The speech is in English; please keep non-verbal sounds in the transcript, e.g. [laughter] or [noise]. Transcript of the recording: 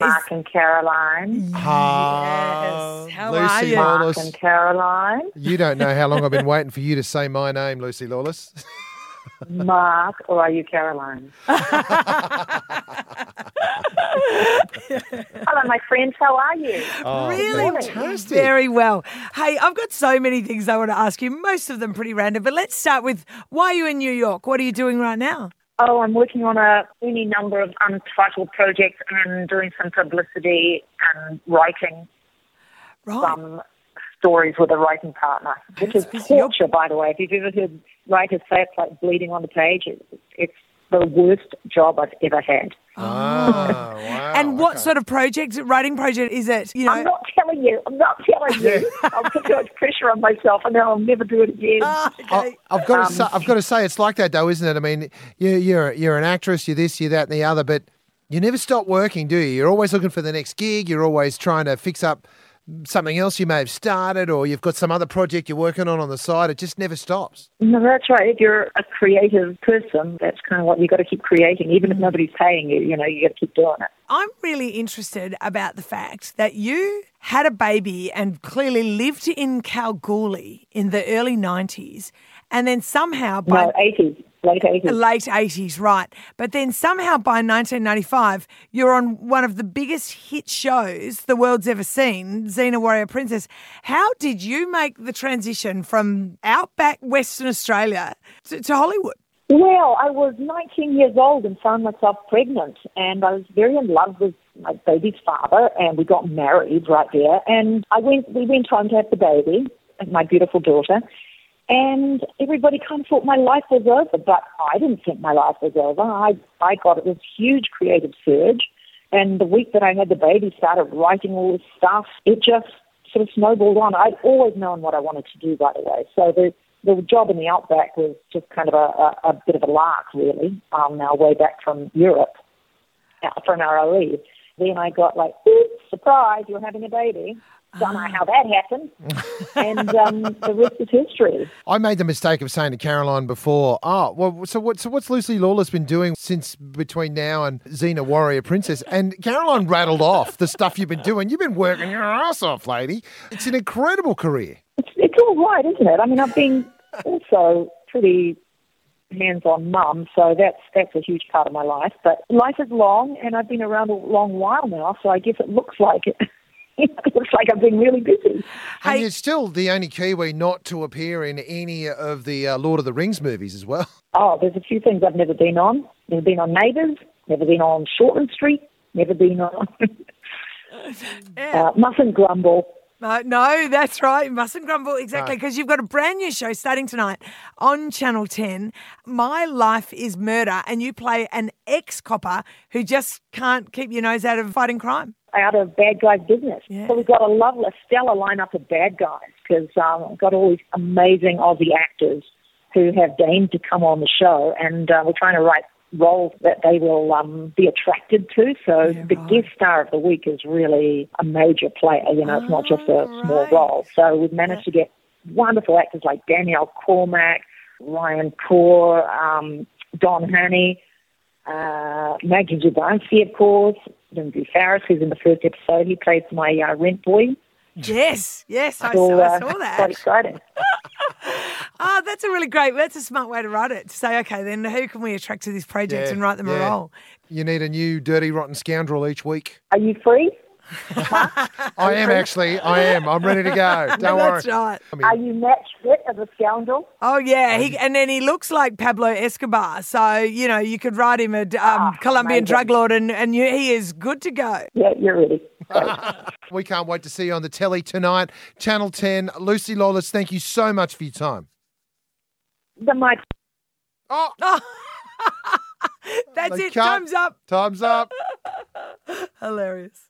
Mark and Caroline. Ah, Yes. How Lucy are you? Mark and Caroline. You don't know how long I've been [laughs] waiting for you to say my name, Lucy Lawless. [laughs] Mark, or are you Caroline? [laughs] Hello, my friends. How are you? Oh, Really? fantastic. Very well. Hey, I've got so many things I want to ask you, most of them pretty random, but let's start with why are you in New York? What are you doing right now? Oh, I'm working on a any number of untitled projects and doing some publicity and writing Right. some stories with a writing partner, which is That's torture, by the way. If you've ever heard writers say it's like bleeding on the page, it's, it's the worst job I've ever had. Ah, [laughs] wow. and what okay. sort of project, writing project is it? You know, I'm not telling you. I'm not telling you. [laughs] I'll put too much pressure on myself, and then I'll never do it again. Ah, I, okay. I've got to Um, say, I've got to say, it's like that though, isn't it? I mean, you, you're you're an actress, you're this, you're that, and the other, but you never stop working, do you? You're always looking for the next gig. You're always trying to fix up something else you may have started, or you've got some other project you're working on on the side. It just never stops. No, that's right. If you're a creative person, that's kind of what you've got to keep creating, even if nobody's paying you. You know, you got to keep doing it. I'm really interested about the fact that you had a baby and clearly lived in Kalgoorlie in the early 90s, and then somehow by No, 80s, late 80s. late 80s, right. But then somehow by 1995, you're on one of the biggest hit shows the world's ever seen, Xena Warrior Princess. How did you make the transition from outback Western Australia to, to Hollywood? Well, I was 19 years old and found myself pregnant, and I was very in love with my baby's father, and we got married right there. And I went, we went home to have the baby, my beautiful daughter, and everybody kind of thought my life was over, but I didn't think my life was over. I, I got this huge creative surge, and the week that I had the baby, started writing all this stuff. It just sort of snowballed on. I'd always known what I wanted to do, by the way. So the the job in the outback was just kind of a, a, a bit of a lark, really, on our way back from Europe, uh, from our leave. Then I got like, surprise, you're having a baby. Don't know how that happened. and um, the rest is history. I made the mistake of saying to Caroline before, oh, well, so what? So what's Lucy Lawless been doing since between now and Xena Warrior Princess? And Caroline rattled off the stuff you've been doing. You've been working your ass off, lady. It's an incredible career. It's, it's all right, isn't it? I mean, I've been also pretty hands-on mum, so that's that's a huge part of my life. But life is long, and I've been around a long while now, so I guess it looks like it. [laughs] it looks like I've been really busy. And Hey- you're still the only Kiwi not to appear in any of the uh, Lord of the Rings movies as well. [laughs] Oh, there's a few things I've never been on. Never been on Neighbours. Never been on Shortland Street. Never been on. [laughs] uh, mustn't grumble. Uh, no, that's right. You Mustn't grumble. Exactly. No. Because you've got a brand new show starting tonight on Channel 10. My Life is Murder. And you play an ex copper who just can't keep your nose out of fighting crime. out of bad guys business. Yeah. So we've got a lovely, a stellar lineup of bad guys because um, we've got all these amazing Aussie actors who have deigned to come on the show, and uh, we're trying to write roles that they will um, be attracted to. So Yeah, the right. guest star of the week is really a major player. You know, it's not just a Oh, small role. So we've managed to get wonderful actors like Danielle Cormack, Ryan Corr, um, Don Hany, uh, Maggie Jabansi, of course, Lindsay Farris, who's in the first episode. He plays my uh, rent boy. Yes, yes, I, So, saw, I uh, saw Quite that. exciting. [laughs] Oh, that's a really great, that's a smart way to write it. To say, okay, then who can we attract to this project Yeah, and write them a role? You need a new dirty, rotten scoundrel each week. Are you free? [laughs] I am actually. I am. I'm ready to go. [laughs] Don't worry. That's right. I mean, Are you match fit as a scoundrel? Oh yeah, he, and then he looks like Pablo Escobar, so you know you could write him a um, Ah, Colombian amazing. drug lord, and and you, he is good to go. Yeah, you're ready. [laughs] we can't wait to see you on the telly tonight. Channel 10. Lucy Lawless, thank you so much for your time. The mic. Oh, [laughs] That's they it. cut. Time's up. Time's up. [laughs] Hilarious.